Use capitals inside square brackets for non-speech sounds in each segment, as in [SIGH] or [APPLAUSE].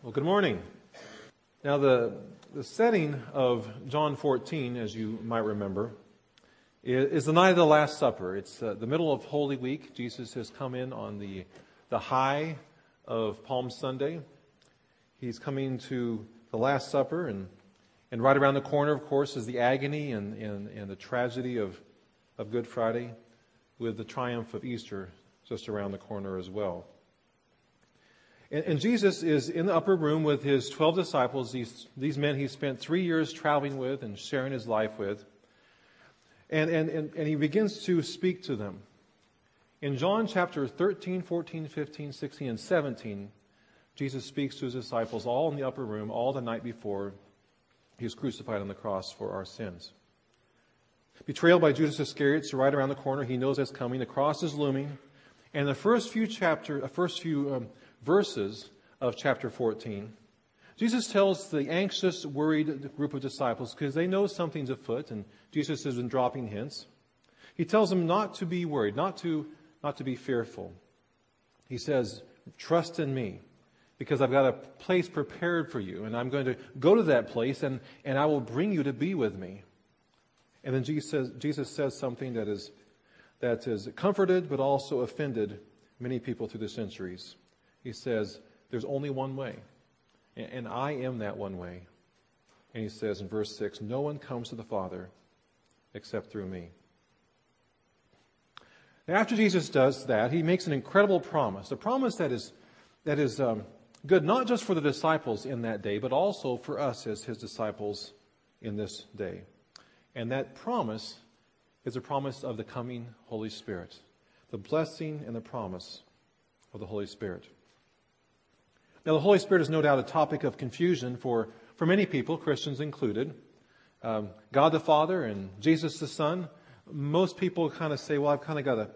Well, good morning. Now, the, the setting of John 14, as you might remember, is, the night of the Last Supper. It's uh, the middle of Holy Week. Jesus has come in on the, the high of Palm Sunday. He's coming to the Last Supper, and, and right around the corner, of course, is the agony and, and, and the tragedy of, of Good Friday, with the triumph of Easter just around the corner as well. And, and, Jesus is in the upper room with his 12 disciples, these, these men he spent three years traveling with and sharing his life with. And, and, and, and he begins to speak to them. In John chapter 13, 14, 15, 16, and 17, Jesus speaks to his disciples all in the upper room, all the night before he was crucified on the cross for our sins. Betrayal by Judas Iscariot is right around the corner. He knows that's coming. The cross is looming. And the first few chapter, the first few um, verses of chapter 14, Jesus tells the anxious, worried group of disciples, because they know something's afoot, and Jesus has been dropping hints. He tells them not to be worried, not to, not to be fearful. He says, trust in me, because I've got a place prepared for you, and I'm going to go to that place, and, and I will bring you to be with me. And then Jesus says, Jesus says something that is, that is comforted, but also offended many people through the centuries. He says, There's only one way, and I am that one way. And he says in verse 6 No one comes to the Father except through me. Now, after Jesus does that, he makes an incredible promise, a promise that is, that is um, good not just for the disciples in that day, but also for us as his disciples in this day. And that promise is a promise of the coming Holy Spirit, the blessing and the promise of the Holy Spirit. Now, the Holy Spirit is no doubt a topic of confusion for, for many people, Christians included. Um, God the Father and Jesus the Son. Most people kind of say, well, I've kind of got a,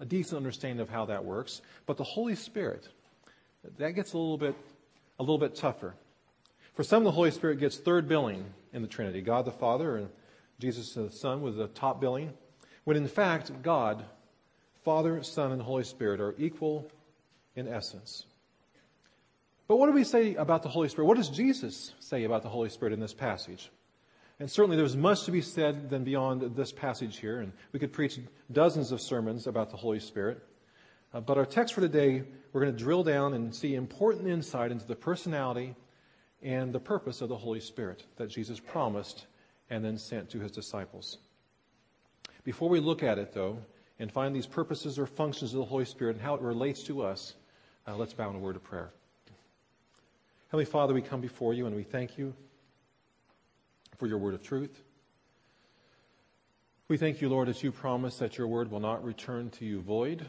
a decent understanding of how that works. But the Holy Spirit, that gets a little bit, a little bit tougher. For some, the Holy Spirit gets third billing in the Trinity. God the Father and Jesus the Son with the top billing. When in fact, God, Father, Son, and Holy Spirit are equal in essence. But what do we say about the Holy Spirit? What does Jesus say about the Holy Spirit in this passage? And certainly there's much to be said than beyond this passage here, and we could preach dozens of sermons about the Holy Spirit. Uh, but our text for today, we're going to drill down and see important insight into the personality and the purpose of the Holy Spirit that Jesus promised and then sent to his disciples. Before we look at it, though, and find these purposes or functions of the Holy Spirit and how it relates to us, uh, let's bow in a word of prayer. Heavenly Father, we come before you and we thank you for your word of truth. We thank you, Lord, that you promise that your word will not return to you void,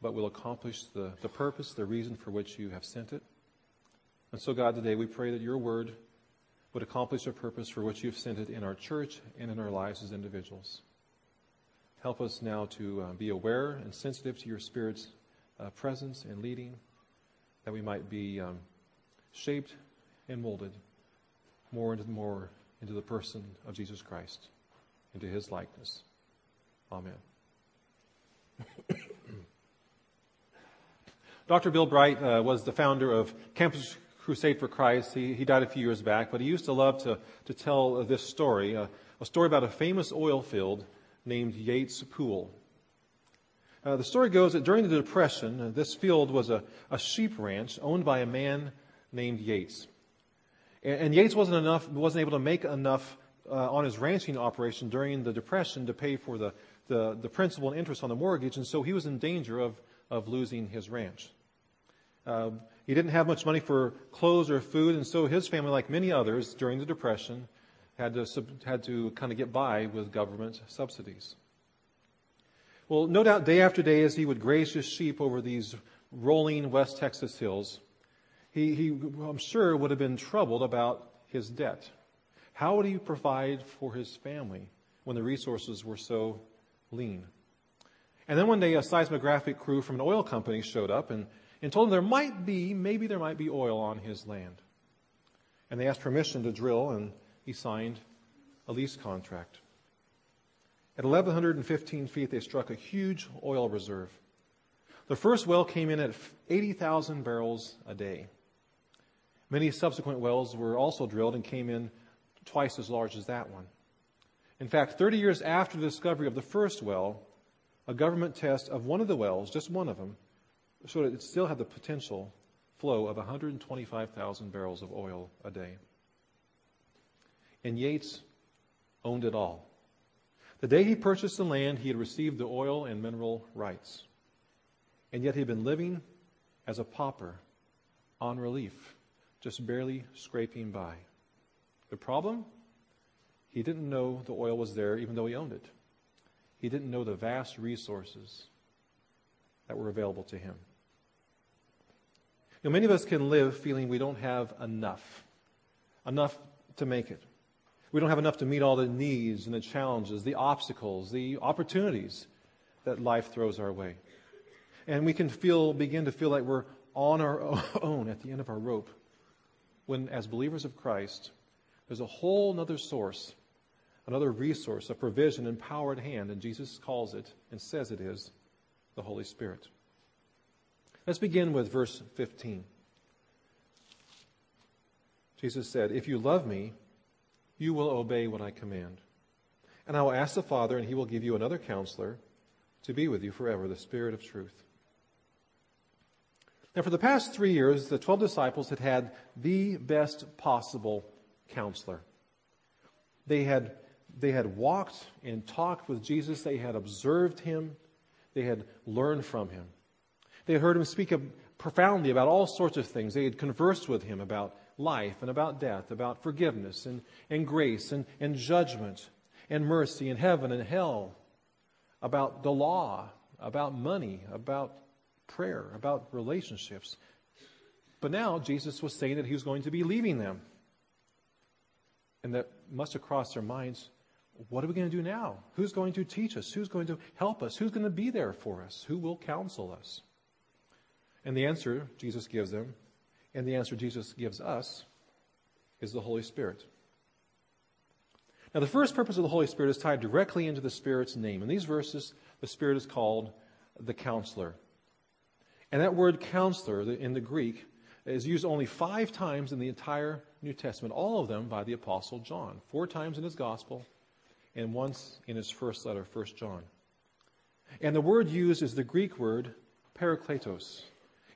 but will accomplish the, the purpose, the reason for which you have sent it. And so, God, today we pray that your word would accomplish the purpose for which you've sent it in our church and in our lives as individuals. Help us now to uh, be aware and sensitive to your Spirit's uh, presence and leading, that we might be um, shaped and molded more and more into the person of Jesus Christ, into his likeness. Amen. [COUGHS] Dr. Bill Bright uh, was the founder of Campus Crusade for Christ. He, he died a few years back, but he used to love to, to tell this story uh, a story about a famous oil field named Yates Pool. Uh, the story goes that during the Depression, uh, this field was a, a sheep ranch owned by a man named Yates. And, and Yates wasn't enough, wasn't able to make enough uh, on his ranching operation during the Depression to pay for the, the, the, principal and interest on the mortgage, and so he was in danger of, of losing his ranch. Uh, he didn't have much money for clothes or food, and so his family, like many others during the Depression, had to, had to kind of get by with government subsidies. Well, no doubt day after day, as he would graze his sheep over these rolling West Texas hills, he, he, I'm sure, would have been troubled about his debt. How would he provide for his family when the resources were so lean? And then one day, a seismographic crew from an oil company showed up and, and told him there might be, maybe there might be oil on his land. And they asked permission to drill, and he signed a lease contract. At 1,115 feet, they struck a huge oil reserve. The first well came in at 80,000 barrels a day. Many subsequent wells were also drilled and came in twice as large as that one. In fact, 30 years after the discovery of the first well, a government test of one of the wells, just one of them, showed it still had the potential flow of 125,000 barrels of oil a day. And Yates owned it all. The day he purchased the land, he had received the oil and mineral rights. And yet he had been living as a pauper on relief, just barely scraping by. The problem? He didn't know the oil was there even though he owned it. He didn't know the vast resources that were available to him. You know, many of us can live feeling we don't have enough, enough to make it. We don't have enough to meet all the needs and the challenges, the obstacles, the opportunities that life throws our way. And we can feel, begin to feel like we're on our [LAUGHS] own at the end of our rope. When, as believers of Christ, there's a whole other source, another resource, a provision and power at hand, and Jesus calls it and says it is the Holy Spirit. Let's begin with verse 15. Jesus said, If you love me, you will obey what I command. And I will ask the Father, and he will give you another counselor to be with you forever, the Spirit of truth. Now, for the past three years, the 12 disciples had had the best possible counselor. They had, they had walked and talked with Jesus, they had observed him, they had learned from him. They had heard him speak profoundly about all sorts of things. They had conversed with him about life and about death, about forgiveness and, and grace and, and judgment and mercy and heaven and hell, about the law, about money, about prayer, about relationships. But now Jesus was saying that he was going to be leaving them. And that must have crossed their minds what are we going to do now? Who's going to teach us? Who's going to help us? Who's going to be there for us? Who will counsel us? And the answer Jesus gives them and the answer Jesus gives us is the Holy Spirit. Now, the first purpose of the Holy Spirit is tied directly into the Spirit's name. In these verses, the Spirit is called the counselor. And that word counselor in the Greek is used only five times in the entire New Testament, all of them by the Apostle John. Four times in his Gospel, and once in his first letter, 1 John. And the word used is the Greek word parakletos.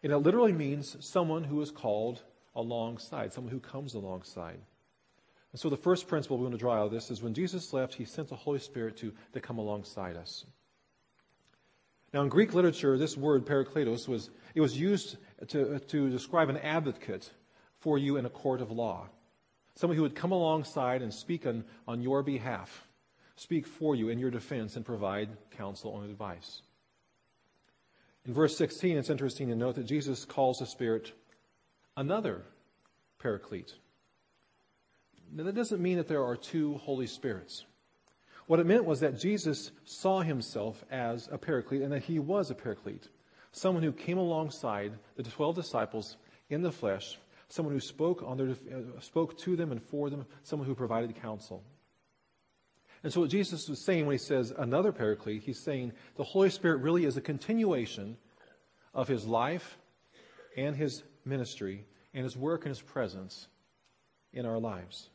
And it literally means someone who is called alongside, someone who comes alongside. And so the first principle we want to draw out of this is when Jesus left, he sent the Holy Spirit to, to come alongside us. Now, in Greek literature, this word parakletos was, it was used to, to describe an advocate for you in a court of law. Someone who would come alongside and speak on, on your behalf, speak for you in your defense, and provide counsel and advice. In verse 16, it's interesting to note that Jesus calls the Spirit another paraclete. Now, that doesn't mean that there are two Holy Spirits. What it meant was that Jesus saw himself as a paraclete and that he was a paraclete, someone who came alongside the 12 disciples in the flesh, someone who spoke, on their, uh, spoke to them and for them, someone who provided counsel. And so what Jesus was saying when he says another paraclete, he's saying the Holy Spirit really is a continuation of his life and his ministry and his work and his presence in our lives.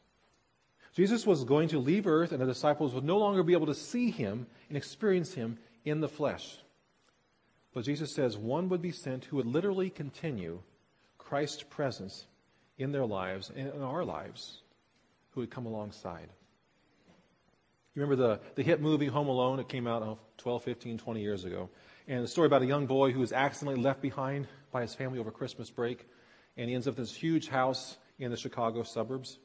Jesus was going to leave earth and the disciples would no longer be able to see him and experience him in the flesh. But Jesus says one would be sent who would literally continue Christ's presence in their lives and in our lives, who would come alongside. You remember the, the hit movie Home Alone? It came out oh, 12, 15, 20 years ago. And the story about a young boy who was accidentally left behind by his family over Christmas break. And he ends up in this huge house in the Chicago suburbs.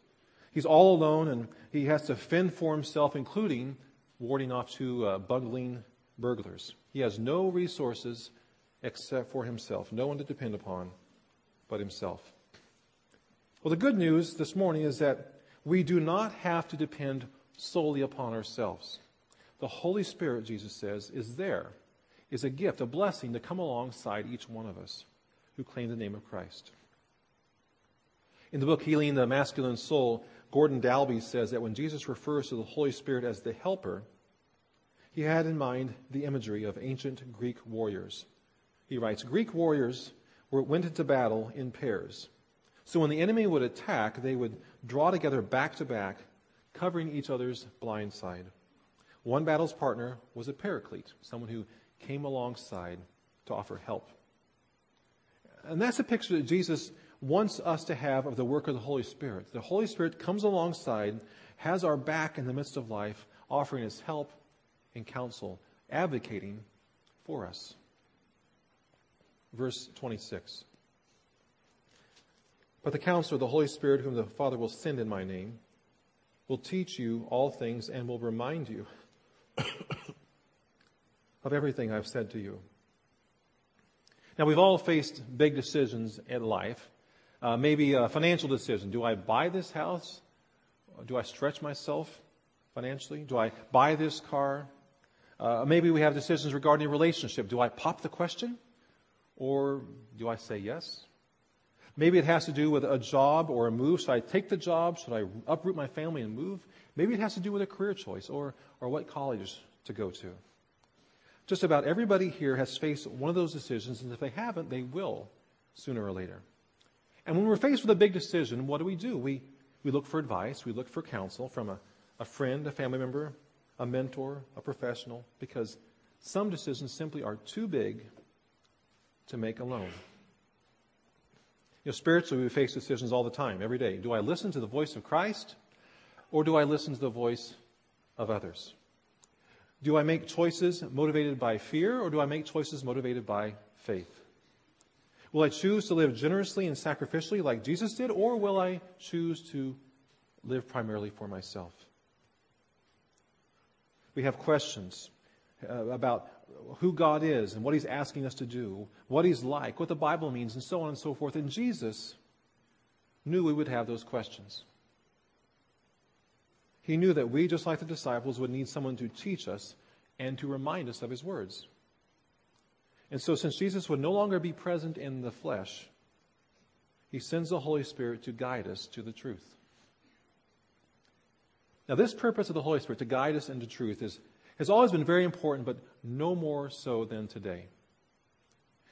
He's all alone and he has to fend for himself, including warding off two uh, bungling burglars. He has no resources except for himself, no one to depend upon but himself. Well, the good news this morning is that we do not have to depend solely upon ourselves. The Holy Spirit, Jesus says, is there, is a gift, a blessing to come alongside each one of us who claim the name of Christ. In the book Healing the Masculine Soul, Gordon Dalbey says that when Jesus refers to the Holy Spirit as the helper, he had in mind the imagery of ancient Greek warriors. He writes Greek warriors were, went into battle in pairs. So when the enemy would attack, they would draw together back to back, covering each other's blind side. One battle's partner was a paraclete, someone who came alongside to offer help. And that's a picture that Jesus wants us to have of the work of the Holy Spirit. The Holy Spirit comes alongside, has our back in the midst of life, offering us help and counsel, advocating for us. Verse 26. But the counselor, the Holy Spirit, whom the Father will send in my name, will teach you all things and will remind you [COUGHS] of everything I've said to you. Now, we've all faced big decisions in life. Uh, maybe a financial decision. Do I buy this house? Do I stretch myself financially? Do I buy this car? Uh, maybe we have decisions regarding a relationship. Do I pop the question? Or do I say yes? Maybe it has to do with a job or a move. Should I take the job? Should I uproot my family and move? Maybe it has to do with a career choice or, or what college to go to. Just about everybody here has faced one of those decisions, and if they haven't, they will sooner or later. And when we're faced with a big decision, what do we do? We, we look for advice, we look for counsel from a, a friend, a family member, a mentor, a professional, because some decisions simply are too big to make alone. You know, spiritually, we face decisions all the time, every day. Do I listen to the voice of Christ, or do I listen to the voice of others? Do I make choices motivated by fear or do I make choices motivated by faith? Will I choose to live generously and sacrificially like Jesus did, or will I choose to live primarily for myself? We have questions uh, about who God is and what He's asking us to do, what He's like, what the Bible means, and so on and so forth. And Jesus knew we would have those questions. He knew that we, just like the disciples, would need someone to teach us and to remind us of his words. And so, since Jesus would no longer be present in the flesh, he sends the Holy Spirit to guide us to the truth. Now, this purpose of the Holy Spirit to guide us into truth is, has always been very important, but no more so than today.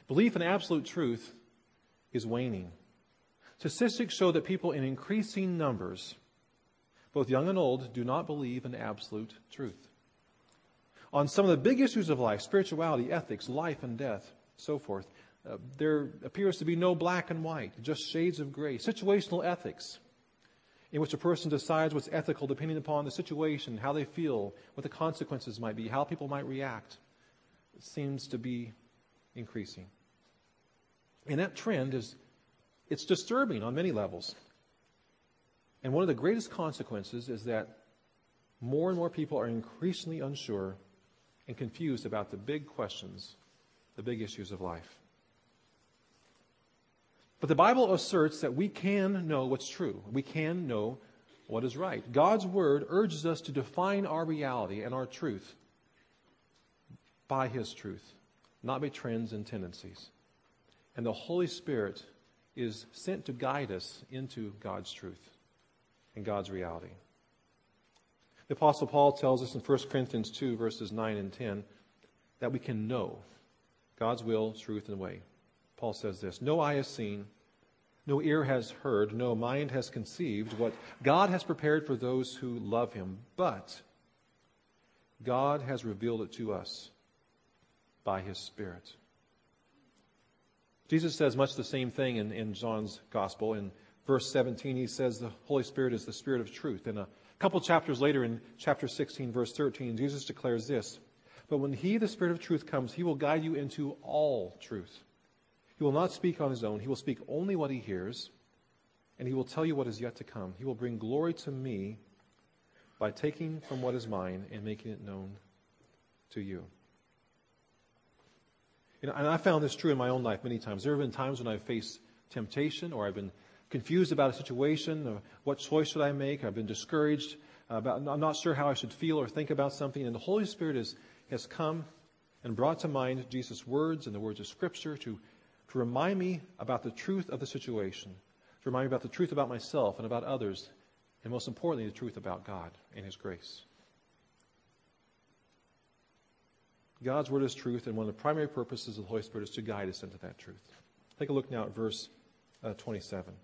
Belief in absolute truth is waning. Statistics show that people in increasing numbers both young and old, do not believe in absolute truth. On some of the big issues of life, spirituality, ethics, life and death, so forth, uh, there appears to be no black and white, just shades of gray. Situational ethics, in which a person decides what's ethical depending upon the situation, how they feel, what the consequences might be, how people might react, seems to be increasing. And that trend is, it's disturbing on many levels. And one of the greatest consequences is that more and more people are increasingly unsure and confused about the big questions, the big issues of life. But the Bible asserts that we can know what's true. We can know what is right. God's Word urges us to define our reality and our truth by His truth, not by trends and tendencies. And the Holy Spirit is sent to guide us into God's truth and God's reality. The Apostle Paul tells us in 1 Corinthians 2, verses 9 and 10, that we can know God's will, truth, and way. Paul says this No eye has seen, no ear has heard, no mind has conceived what God has prepared for those who love him, but God has revealed it to us by his Spirit. Jesus says much the same thing in, in John's Gospel. In verse 17, he says the Holy Spirit is the Spirit of truth. And a couple chapters later, in chapter 16, verse 13, Jesus declares this But when He, the Spirit of truth, comes, He will guide you into all truth. He will not speak on His own, He will speak only what He hears, and He will tell you what is yet to come. He will bring glory to me by taking from what is mine and making it known to you. You know, and I found this true in my own life many times. There have been times when I've faced temptation or I've been confused about a situation. What choice should I make? I've been discouraged. About, I'm not sure how I should feel or think about something. And the Holy Spirit has, has come and brought to mind Jesus' words and the words of Scripture to, to remind me about the truth of the situation, to remind me about the truth about myself and about others, and most importantly, the truth about God and His grace. God's Word is truth, and one of the primary purposes of the Holy Spirit is to guide us into that truth. Take a look now at verse uh, 27.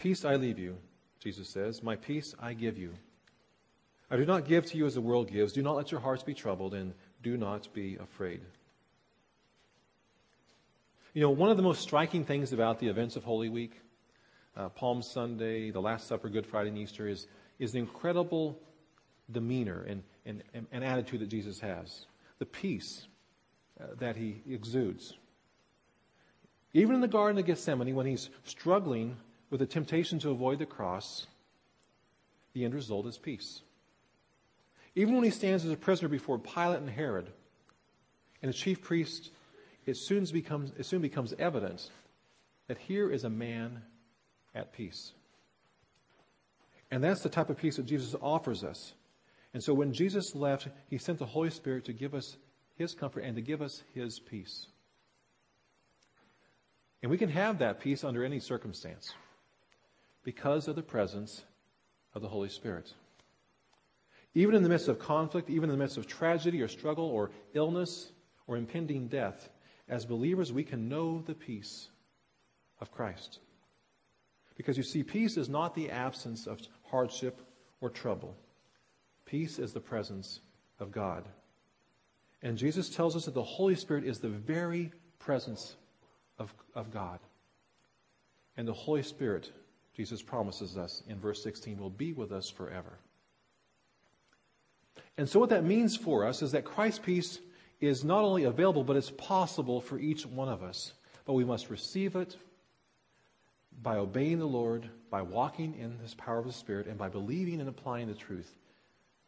Peace I leave you, Jesus says. My peace I give you. I do not give to you as the world gives. Do not let your hearts be troubled, and do not be afraid. You know, one of the most striking things about the events of Holy Week, uh, Palm Sunday, the Last Supper, Good Friday, and Easter, is, is the incredible demeanor and, and, and attitude that Jesus has, the peace uh, that he exudes. Even in the Garden of Gethsemane, when he's struggling with the temptation to avoid the cross, the end result is peace. Even when he stands as a prisoner before Pilate and Herod and the chief priests, it soon becomes, it soon becomes evident that here is a man at peace. And that's the type of peace that Jesus offers us. And so when Jesus left, he sent the Holy Spirit to give us his comfort and to give us his peace. And we can have that peace under any circumstance because of the presence of the Holy Spirit. Even in the midst of conflict, even in the midst of tragedy or struggle or illness or impending death, as believers, we can know the peace of Christ. Because you see, peace is not the absence of hardship or trouble. Peace is the presence of God. And Jesus tells us that the Holy Spirit is the very presence of, of God. And the Holy Spirit, Jesus promises us in verse 16, will be with us forever. And so, what that means for us is that Christ's peace is not only available, but it's possible for each one of us. But we must receive it by obeying the Lord, by walking in this power of the Spirit, and by believing and applying the truth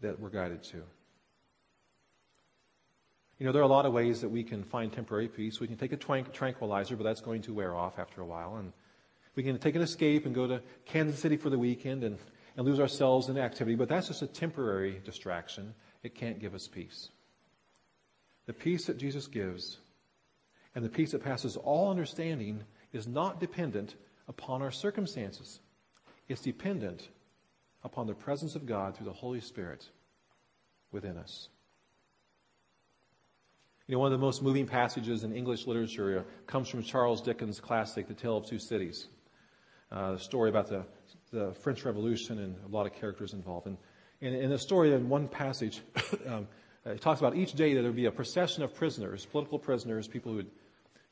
that we're guided to. You know, there are a lot of ways that we can find temporary peace. We can take a tranquilizer, but that's going to wear off after a while. And we can take an escape and go to Kansas City for the weekend and and lose ourselves in activity, but that's just a temporary distraction. It can't give us peace. The peace that Jesus gives and the peace that passes all understanding is not dependent upon our circumstances. It's dependent upon the presence of God through the Holy Spirit within us. You know, one of the most moving passages in English literature comes from Charles Dickens' classic, The Tale of Two Cities. Uh, the story about the the French Revolution and a lot of characters involved. And, in the story, in one passage, [COUGHS] um, it talks about each day that there would be a procession of prisoners, political prisoners, people who had,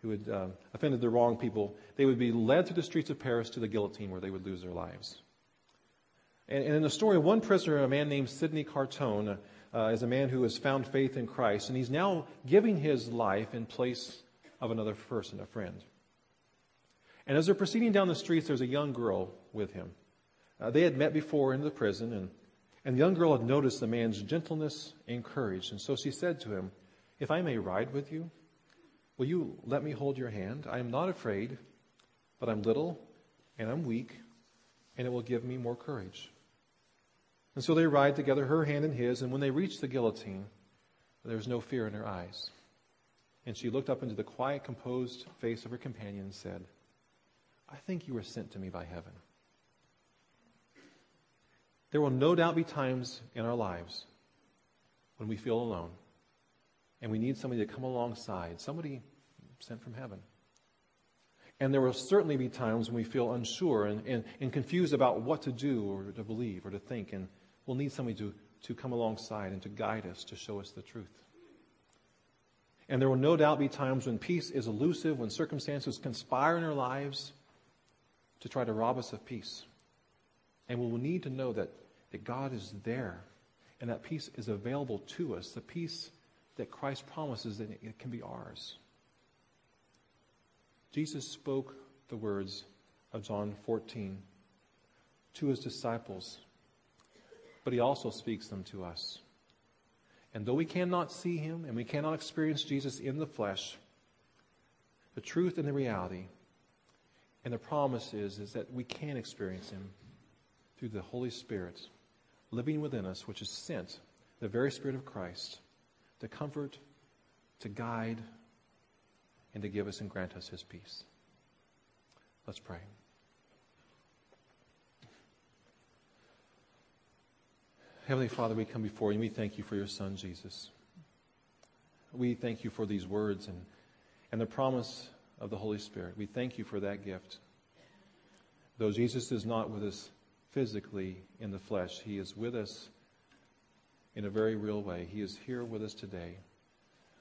who had um, offended the wrong people. They would be led through the streets of Paris to the guillotine where they would lose their lives. And, and in the story, one prisoner, a man named Sydney Carton, uh, is a man who has found faith in Christ, and he's now giving his life in place of another person, a friend. And as they're proceeding down the streets, there's a young girl with him. Uh, they had met before in the prison, and, and the young girl had noticed the man's gentleness and courage. And so she said to him, If I may ride with you, will you let me hold your hand? I am not afraid, but I'm little and I'm weak, and it will give me more courage. And so they ride together, her hand in his, and when they reached the guillotine, there was no fear in her eyes. And she looked up into the quiet, composed face of her companion and said, I think you were sent to me by heaven. There will no doubt be times in our lives when we feel alone and we need somebody to come alongside, somebody sent from heaven. And there will certainly be times when we feel unsure and, and, and confused about what to do or to believe or to think, and we'll need somebody to, to come alongside and to guide us, to show us the truth. And there will no doubt be times when peace is elusive, when circumstances conspire in our lives to try to rob us of peace. And we will need to know that, that God is there and that peace is available to us, the peace that Christ promises that it can be ours. Jesus spoke the words of John 14 to his disciples, but he also speaks them to us. And though we cannot see him and we cannot experience Jesus in the flesh, the truth and the reality and the promise is, is that we can experience him through the Holy Spirit living within us, which is sent, the very Spirit of Christ, to comfort, to guide, and to give us and grant us his peace. Let's pray. Heavenly Father, we come before you and we thank you for your Son, Jesus. We thank you for these words and, and the promise of the Holy Spirit. We thank you for that gift Though Jesus is not with us physically in the flesh, he is with us in a very real way. He is here with us today.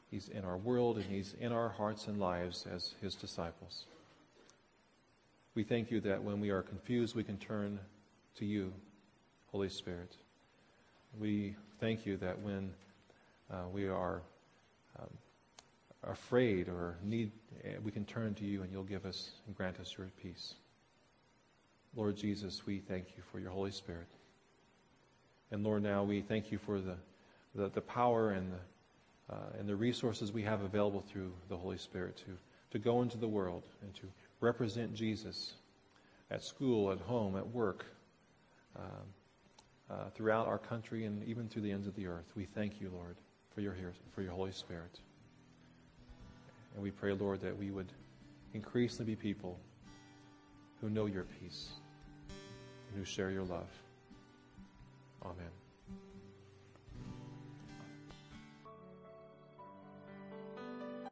He's in our world and he's in our hearts and lives as his disciples. We thank you that when we are confused, we can turn to you, Holy Spirit. We thank you that when uh, we are um, afraid or need, eh, we can turn to you and you'll give us and grant us your peace. Lord Jesus, we thank you for your Holy Spirit. And Lord, now we thank you for the, the, the power and the, uh, and the resources we have available through the Holy Spirit to, to go into the world and to represent Jesus at school, at home, at work, um, uh, throughout our country and even through the ends of the earth. We thank you, Lord, for your, for your Holy Spirit. And we pray, Lord, that we would increasingly be people who know your peace and who share your love. Amen.